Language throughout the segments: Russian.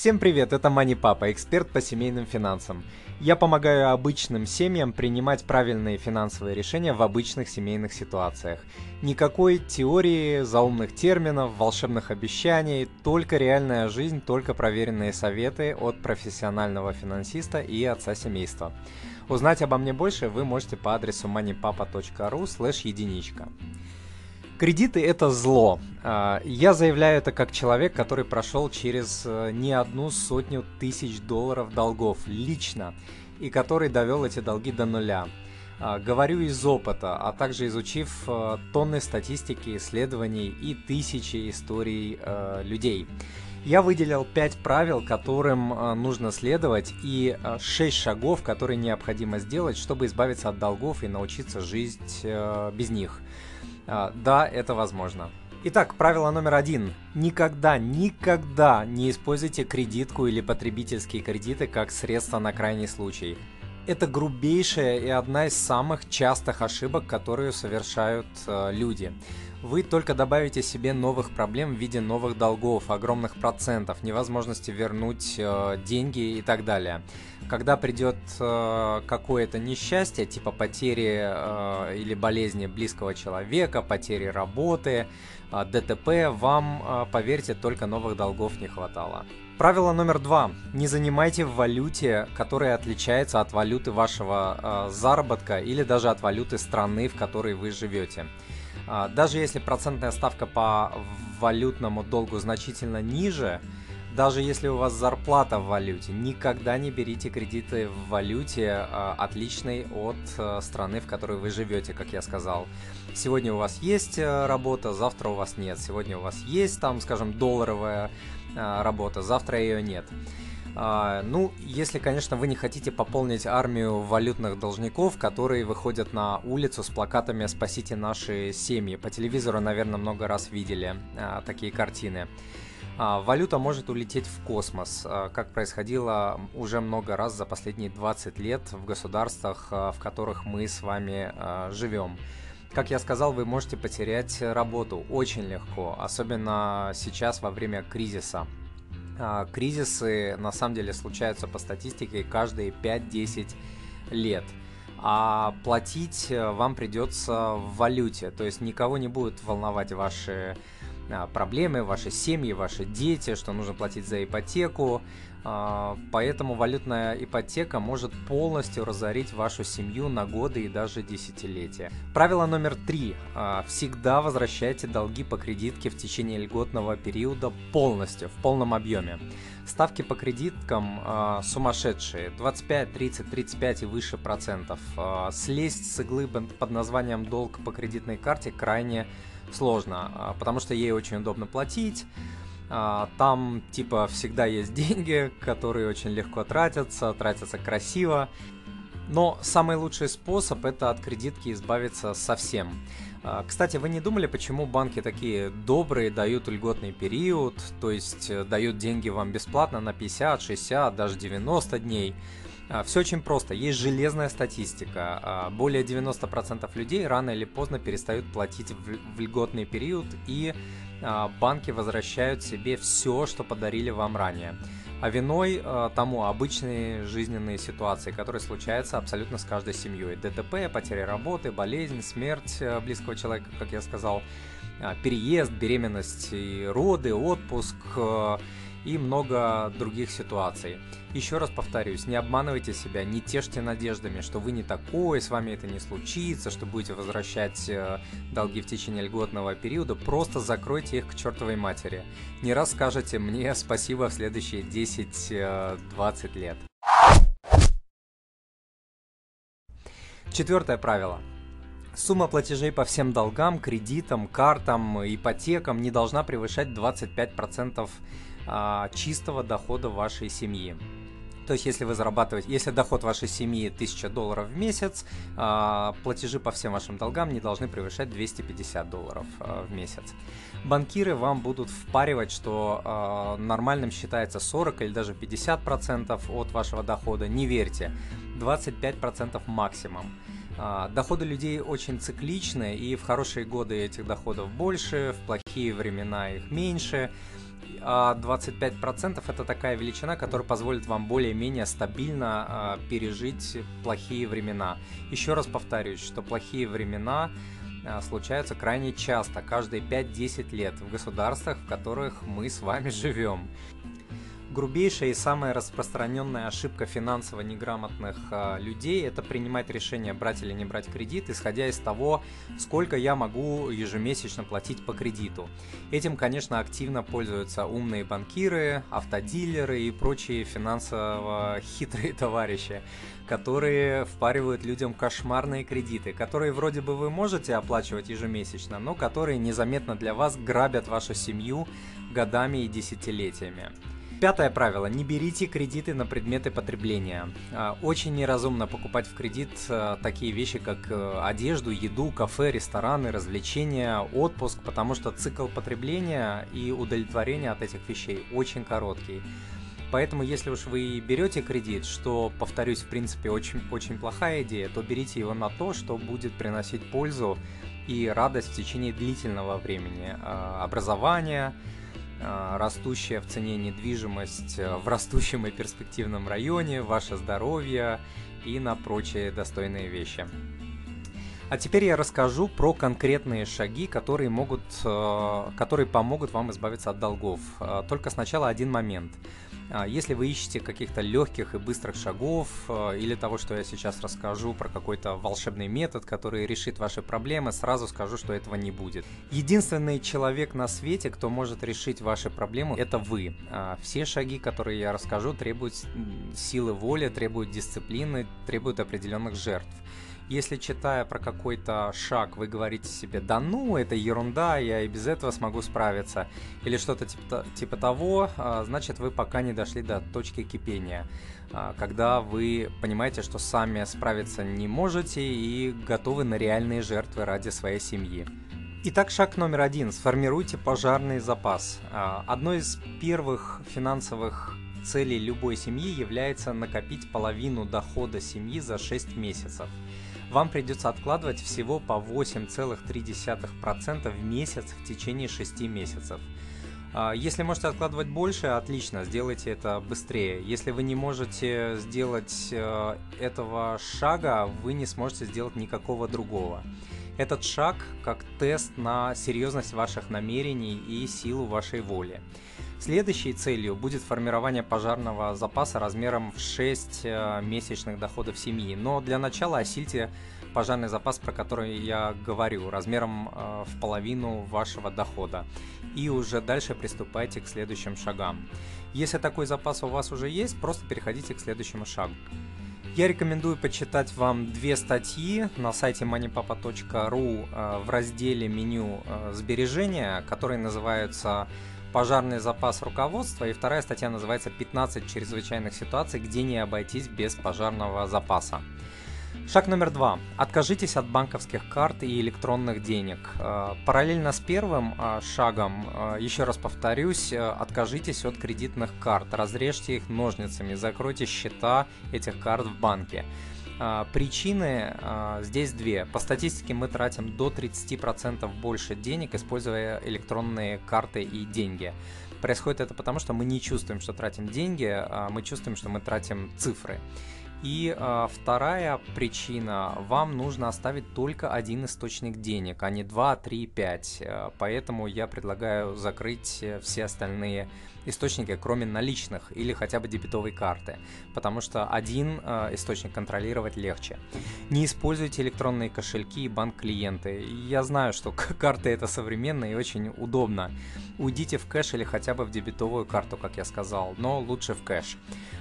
Всем привет, это Мани Папа, эксперт по семейным финансам. Я помогаю обычным семьям принимать правильные финансовые решения в обычных семейных ситуациях. Никакой теории, заумных терминов, волшебных обещаний, только реальная жизнь, только проверенные советы от профессионального финансиста и отца семейства. Узнать обо мне больше вы можете по адресу moneypapa.ru единичка. Кредиты это зло. А, я заявляю это как человек, который прошел через э, не одну сотню тысяч долларов долгов лично и который довел эти долги до нуля. А, говорю из опыта, а также изучив э, тонны статистики, исследований и тысячи историй э, людей. Я выделил 5 правил, которым нужно следовать, и 6 шагов, которые необходимо сделать, чтобы избавиться от долгов и научиться жить без них. А, да, это возможно. Итак, правило номер один. Никогда, никогда не используйте кредитку или потребительские кредиты как средство на крайний случай. Это грубейшая и одна из самых частых ошибок, которые совершают э, люди. Вы только добавите себе новых проблем в виде новых долгов, огромных процентов, невозможности вернуть э, деньги и так далее когда придет э, какое-то несчастье, типа потери э, или болезни близкого человека, потери работы, э, ДТП, вам, э, поверьте, только новых долгов не хватало. Правило номер два. Не занимайте в валюте, которая отличается от валюты вашего э, заработка или даже от валюты страны, в которой вы живете. Э, даже если процентная ставка по валютному долгу значительно ниже, даже если у вас зарплата в валюте, никогда не берите кредиты в валюте, э, отличной от э, страны, в которой вы живете, как я сказал. Сегодня у вас есть э, работа, завтра у вас нет. Сегодня у вас есть, там, скажем, долларовая работа, завтра ее нет. Ну, если, конечно, вы не хотите пополнить армию валютных должников, которые выходят на улицу с плакатами «Спасите наши семьи». По телевизору, наверное, много раз видели такие картины. А, валюта может улететь в космос, а, как происходило уже много раз за последние 20 лет в государствах, а, в которых мы с вами живем. Как я сказал, вы можете потерять работу очень легко, особенно сейчас во время кризиса. Кризисы на самом деле случаются по статистике каждые 5-10 лет а платить э, вам придется в валюте. То есть никого не будет волновать ваши а, проблемы, ваши семьи, ваши дети, что нужно платить за ипотеку. А, поэтому валютная ипотека может полностью разорить вашу семью на годы и даже десятилетия. Правило номер три. А, всегда возвращайте долги по кредитке в течение льготного периода полностью, в полном объеме. Ставки по кредиткам сумасшедшие, 25, 30, 35 и выше процентов. Э, слезть с иглы под названием долг по кредитной карте крайне сложно, а, потому что ей очень удобно платить. А, там типа всегда есть деньги, которые очень легко тратятся, тратятся красиво. Но самый лучший способ это от кредитки избавиться совсем. А, кстати, вы не думали, почему банки такие добрые, дают льготный период, то есть э, дают деньги вам бесплатно на 50, 60, даже 90 дней? А, Все очень просто. Есть железная статистика. А, более 90% людей рано или поздно перестают платить в льготный период, и а, банки возвращают себе все, что подарили вам ранее. А виной тому обычные жизненные ситуации, которые случаются абсолютно с каждой семьей. ДТП, потеря работы, болезнь, смерть близкого человека, как я сказал, переезд, беременность и роды, отпуск, и много других ситуаций. Еще раз повторюсь, не обманывайте себя, не тешьте надеждами, что вы не такой, с вами это не случится, что будете возвращать э, долги в течение льготного периода, просто закройте их к чертовой матери. Не раз скажете мне спасибо в следующие 10-20 э, лет. Четвертое правило. Сумма платежей по всем долгам, кредитам, картам, ипотекам не должна превышать 25% а, чистого дохода вашей семьи. То есть, если вы зарабатываете, если доход вашей семьи 1000 долларов в месяц, а, платежи по всем вашим долгам не должны превышать 250 долларов а, в месяц. Банкиры вам будут впаривать, что а, нормальным считается 40 или даже 50% от вашего дохода. Не верьте, 25% максимум. Доходы людей очень цикличны, и в хорошие годы этих доходов больше, в плохие времена их меньше. А 25% это такая величина, которая позволит вам более-менее стабильно а, пережить плохие времена. Еще раз повторюсь, что плохие времена а, случаются крайне часто, каждые 5-10 лет в государствах, в которых мы с вами живем. Грубейшая и самая распространенная ошибка финансово неграмотных э, людей это принимать решение брать или не брать кредит, исходя из того, сколько я могу ежемесячно платить по кредиту. Этим, конечно, активно пользуются умные банкиры, автодилеры и прочие финансово хитрые товарищи, которые впаривают людям кошмарные кредиты, которые вроде бы вы можете оплачивать ежемесячно, но которые незаметно для вас грабят вашу семью годами и десятилетиями. Пятое правило. Не берите кредиты на предметы потребления. А, очень неразумно покупать в кредит а, такие вещи, как э, одежду, еду, кафе, рестораны, развлечения, отпуск, потому что цикл потребления и удовлетворения от этих вещей очень короткий. Поэтому, если уж вы берете кредит, что, повторюсь, в принципе, очень, очень плохая идея, то берите его на то, что будет приносить пользу и радость в течение длительного времени. А, образование, а, растущая в цене недвижимость э, в растущем и перспективном районе, ваше здоровье и на прочие достойные вещи. А теперь я расскажу про конкретные шаги, которые могут, э, которые помогут вам избавиться от долгов. Э, только сначала один момент. А, если вы ищете каких-то легких и быстрых шагов э, или того, что я сейчас расскажу про какой-то волшебный метод, который решит ваши проблемы, сразу скажу, что этого не будет. Единственный человек на свете, кто может решить ваши проблемы, это вы. А, все шаги, которые я расскажу, требуют силы воли, требуют дисциплины, требуют определенных жертв. Если читая про какой-то шаг, вы говорите себе, да ну, это ерунда, я и без этого смогу справиться, или что-то типа, типа того, а, значит вы пока не дошли до точки кипения, а, когда вы понимаете, что сами справиться не можете и готовы на реальные жертвы ради своей семьи. Итак, шаг номер один. Сформируйте пожарный запас. А, одной из первых финансовых целей любой семьи является накопить половину дохода семьи за 6 месяцев вам придется откладывать всего по 8,3% в месяц в течение 6 месяцев. А, если можете откладывать больше, отлично, сделайте это быстрее. Если вы не можете сделать э, этого шага, вы не сможете сделать никакого другого. Этот шаг как тест на серьезность ваших намерений и силу вашей воли. Следующей целью будет формирование пожарного запаса размером в 6 э, месячных доходов семьи. Но для начала осильте пожарный запас, про который я говорю, размером э, в половину вашего дохода. И уже дальше приступайте к следующим шагам. Если такой запас у вас уже есть, просто переходите к следующему шагу. Я рекомендую почитать вам две статьи на сайте moneypapa.ru э, в разделе меню сбережения, которые называются пожарный запас руководства, и вторая статья называется «15 чрезвычайных ситуаций, где не обойтись без пожарного запаса». Шаг номер два. Откажитесь от банковских карт и электронных денег. Э, параллельно с первым э, шагом, э, еще раз повторюсь, откажитесь от кредитных карт, разрежьте их ножницами, закройте счета этих карт в банке. Причины здесь две. По статистике мы тратим до 30% больше денег, используя электронные карты и деньги. Происходит это потому, что мы не чувствуем, что тратим деньги, а мы чувствуем, что мы тратим цифры. И э, вторая причина, вам нужно оставить только один источник денег, а не 2, 3, 5. Поэтому я предлагаю закрыть все остальные источники, кроме наличных или хотя бы дебетовой карты, потому что один э, источник контролировать легче. Не используйте электронные кошельки и банк-клиенты. Я знаю, что карты это современно и очень удобно. Уйдите в кэш или хотя бы в дебетовую карту, как я сказал, но лучше в кэш.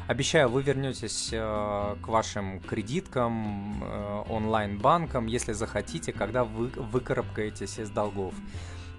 Обещаю, вы вернетесь э, к вашим кредиткам, э, онлайн-банкам, если захотите, когда вы выкарабкаетесь из долгов.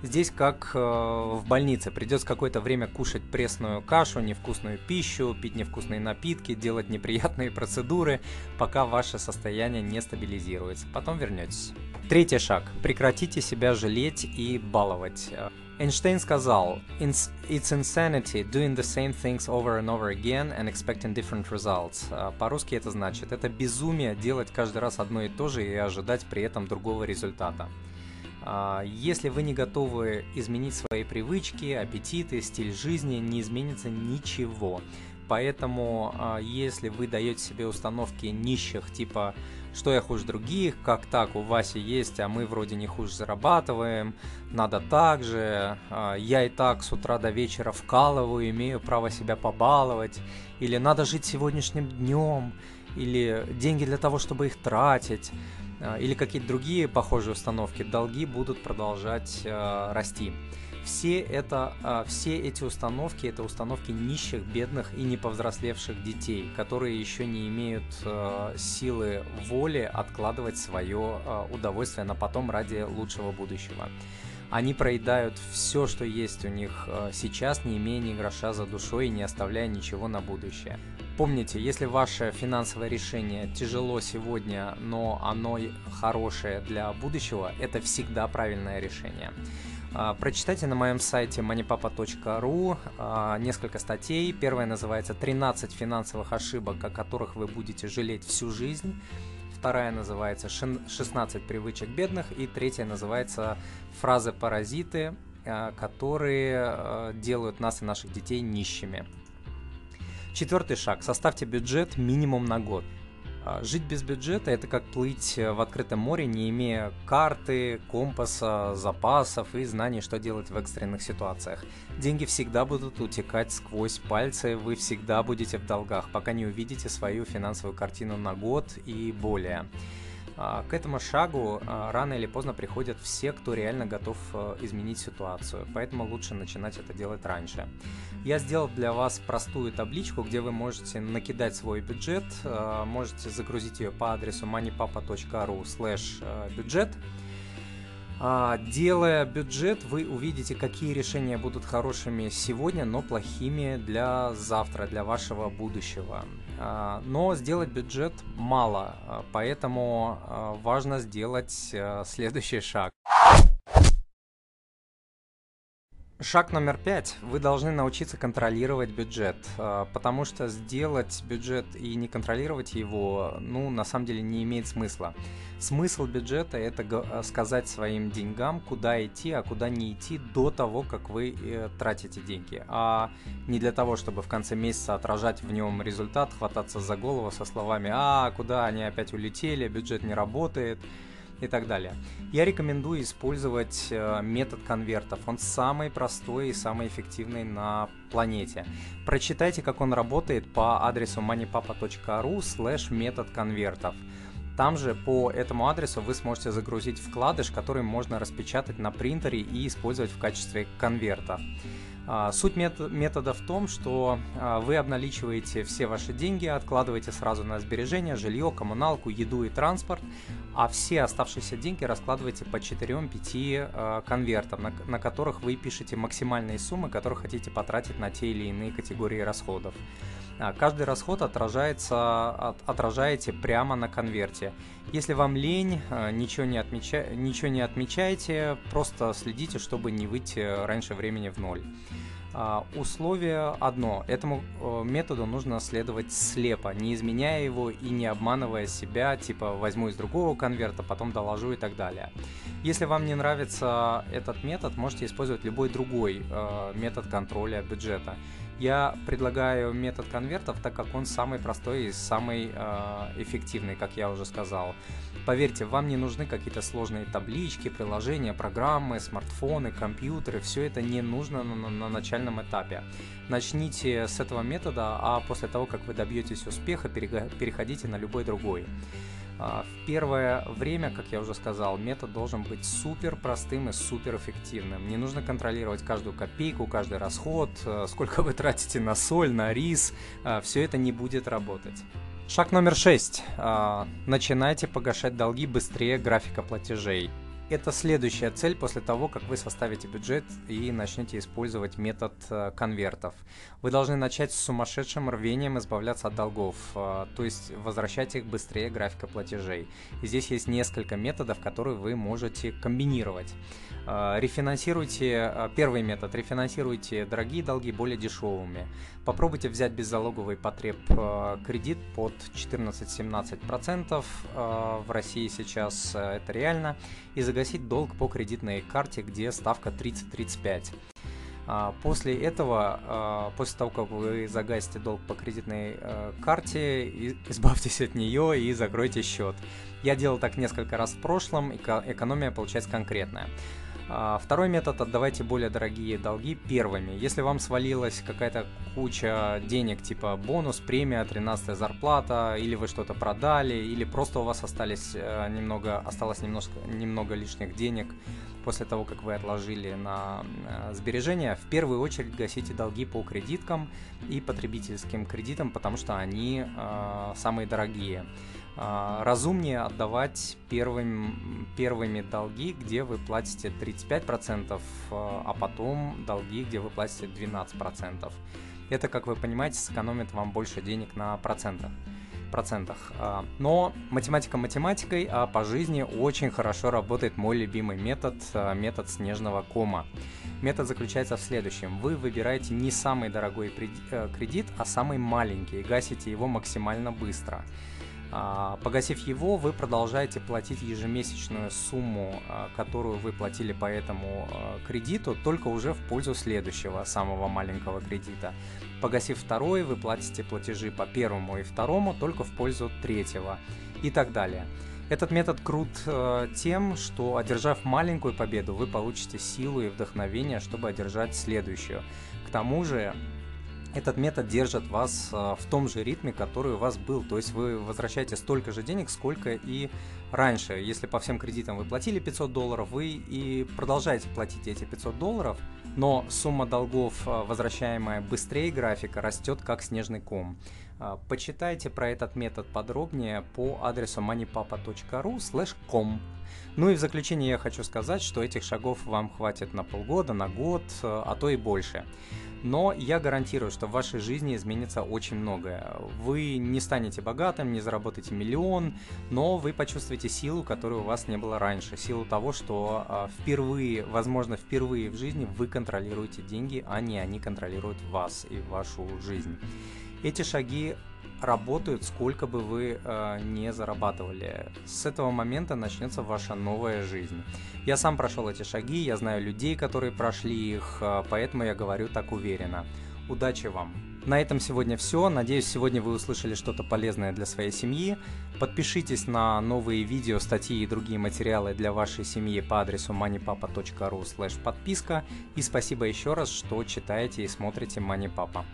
Здесь как э, в больнице, придется какое-то время кушать пресную кашу, невкусную пищу, пить невкусные напитки, делать неприятные процедуры, пока ваше состояние не стабилизируется. Потом вернетесь. Третий шаг. Прекратите себя жалеть и баловать. Эйнштейн сказал, It's insanity doing the same things over and over again and expecting different results. А, по-русски это значит, это безумие делать каждый раз одно и то же и ожидать при этом другого результата. А, если вы не готовы изменить свои привычки, аппетиты, стиль жизни, не изменится ничего. Поэтому, а, если вы даете себе установки нищих, типа что я хуже других, как так, у Васи есть, а мы вроде не хуже зарабатываем, надо так же, а, я и так с утра до вечера вкалываю, имею право себя побаловать, или надо жить сегодняшним днем, или деньги для того, чтобы их тратить, а, или какие-то другие похожие установки, долги будут продолжать расти все, это, а, все эти установки это установки нищих, бедных и неповзрослевших детей, которые еще не имеют а, силы воли откладывать свое а, удовольствие на потом ради лучшего будущего. Они проедают все, что есть у них сейчас, не имея ни гроша за душой и не оставляя ничего на будущее. Помните, если ваше финансовое решение тяжело сегодня, но оно хорошее для будущего, это всегда правильное решение. А, прочитайте на моем сайте moneypapa.ru а, несколько статей. Первая называется «13 финансовых ошибок, о которых вы будете жалеть всю жизнь». Вторая называется «16 привычек бедных». И третья называется «Фразы-паразиты, а, которые делают нас и наших детей нищими». Четвертый шаг. Составьте бюджет минимум на год – жить без бюджета это как плыть э, в открытом море, не имея карты, компаса, запасов и знаний, что делать в экстренных ситуациях. Деньги всегда будут утекать сквозь пальцы, вы всегда будете в долгах, пока не увидите свою финансовую картину на год и более. А, к этому шагу а, рано или поздно приходят все, кто реально готов э, изменить ситуацию, поэтому лучше начинать это делать раньше. Я сделал для вас простую табличку, где вы можете накидать свой бюджет, а, можете загрузить ее по адресу moneypapa.ru slash бюджет, а, делая бюджет, вы увидите, какие решения будут хорошими сегодня, но плохими для завтра, для вашего будущего. А, но сделать бюджет мало, а, поэтому важно сделать следующий шаг. Шаг номер пять. Вы должны научиться контролировать бюджет, а, потому что сделать бюджет и не контролировать его, ну, на самом деле не имеет смысла. Смысл бюджета – это а, сказать своим деньгам, куда идти, а куда не идти до того, как вы э, тратите деньги, а не для того, чтобы в конце месяца отражать в нем результат, хвататься за голову со словами «А, куда они опять улетели, бюджет не работает», и так далее. Я рекомендую использовать э, метод конвертов. Он самый простой и самый эффективный на планете. Прочитайте, как он работает по адресу moneypapa.ru slash метод конвертов. Там же по этому адресу вы сможете загрузить вкладыш, который можно распечатать на принтере и использовать в качестве конверта. А, суть метода в том, что а, вы обналичиваете все ваши деньги, откладываете сразу на сбережения, жилье, коммуналку, еду и транспорт, а все оставшиеся деньги раскладываете по 4-5 а, конвертам, на, на которых вы пишете максимальные суммы, которые хотите потратить на те или иные категории расходов. Каждый расход отражается, от, отражаете прямо на конверте. Если вам лень, ничего не, отмеча, ничего не отмечайте, просто следите, чтобы не выйти раньше времени в ноль. А, условие одно. Этому э, методу нужно следовать слепо, не изменяя его и не обманывая себя, типа возьму из другого конверта, потом доложу и так далее. Если вам не нравится этот метод, можете использовать любой другой э, метод контроля бюджета. Я предлагаю метод конвертов, так как он самый простой и самый э, эффективный, как я уже сказал. Поверьте, вам не нужны какие-то сложные таблички, приложения, программы, смартфоны, компьютеры. Все это не нужно на, на, на начальном этапе. Начните с этого метода, а после того, как вы добьетесь успеха, переходите на любой другой. А, в первое время, как я уже сказал, метод должен быть супер простым и супер эффективным. Не нужно контролировать каждую копейку, каждый расход, э, сколько вы тратите на соль, на рис. Э, Все это не будет работать. Шаг номер шесть. А, начинайте погашать долги быстрее графика платежей. Это следующая цель после того, как вы составите бюджет и начнете использовать метод э, конвертов. Вы должны начать с сумасшедшим рвением избавляться от долгов, э, то есть возвращать их быстрее графика платежей. И здесь есть несколько методов, которые вы можете комбинировать. Э, рефинансируйте, первый метод, рефинансируйте дорогие долги более дешевыми. Попробуйте взять беззалоговый потреб кредит под 14-17%, в России сейчас это реально, и загасить долг по кредитной карте, где ставка 30-35. А, после этого, а, после того, как вы загасите долг по кредитной э, карте, избавьтесь от нее и закройте счет. Я делал так несколько раз в прошлом, экономия получается конкретная. А, второй метод – отдавайте более дорогие долги первыми. Если вам свалилась какая-то куча денег, типа бонус, премия, 13 зарплата, или вы что-то продали, или просто у вас остались э, немного, осталось немножко, немного лишних денег после того, как вы отложили на э, сбережения, в первую очередь гасите долги по кредиткам и потребительским кредитам, потому что они э, самые дорогие. А, разумнее отдавать первым, первыми долги, где вы платите 35%, а, а потом долги, где вы платите 12%. Это, как вы понимаете, сэкономит вам больше денег на процентах. процентах. А, но математика математикой, а по жизни очень хорошо работает мой любимый метод, метод снежного кома. Метод заключается в следующем. Вы выбираете не самый дорогой э, кредит, а самый маленький и гасите его максимально быстро. А, погасив его, вы продолжаете платить ежемесячную сумму, а, которую вы платили по этому а, кредиту, только уже в пользу следующего, самого маленького кредита. Погасив второй, вы платите платежи по первому и второму только в пользу третьего и так далее. Этот метод крут э, тем, что одержав маленькую победу, вы получите силу и вдохновение, чтобы одержать следующую. К тому же этот метод держит вас а, в том же ритме, который у вас был. То есть вы возвращаете столько же денег, сколько и раньше. Если по всем кредитам вы платили 500 долларов, вы и продолжаете платить эти 500 долларов, но сумма долгов, а, возвращаемая быстрее графика, растет как снежный ком. А, почитайте про этот метод подробнее по адресу moneypapa.ru com. Ну и в заключение я хочу сказать, что этих шагов вам хватит на полгода, на год, а то и больше. Но я гарантирую, что в вашей жизни изменится очень многое. Вы не станете богатым, не заработаете миллион, но вы почувствуете силу, которой у вас не было раньше. Силу того, что а, впервые, возможно, впервые в жизни вы контролируете деньги, а не они контролируют вас и вашу жизнь. Эти шаги работают, сколько бы вы э, не зарабатывали. С этого момента начнется ваша новая жизнь. Я сам прошел эти шаги, я знаю людей, которые прошли их, э, поэтому я говорю так уверенно. Удачи вам! На этом сегодня все. Надеюсь, сегодня вы услышали что-то полезное для своей семьи. Подпишитесь на новые видео, статьи и другие материалы для вашей семьи по адресу moneypapa.ru подписка. И спасибо еще раз, что читаете и смотрите Money Papa.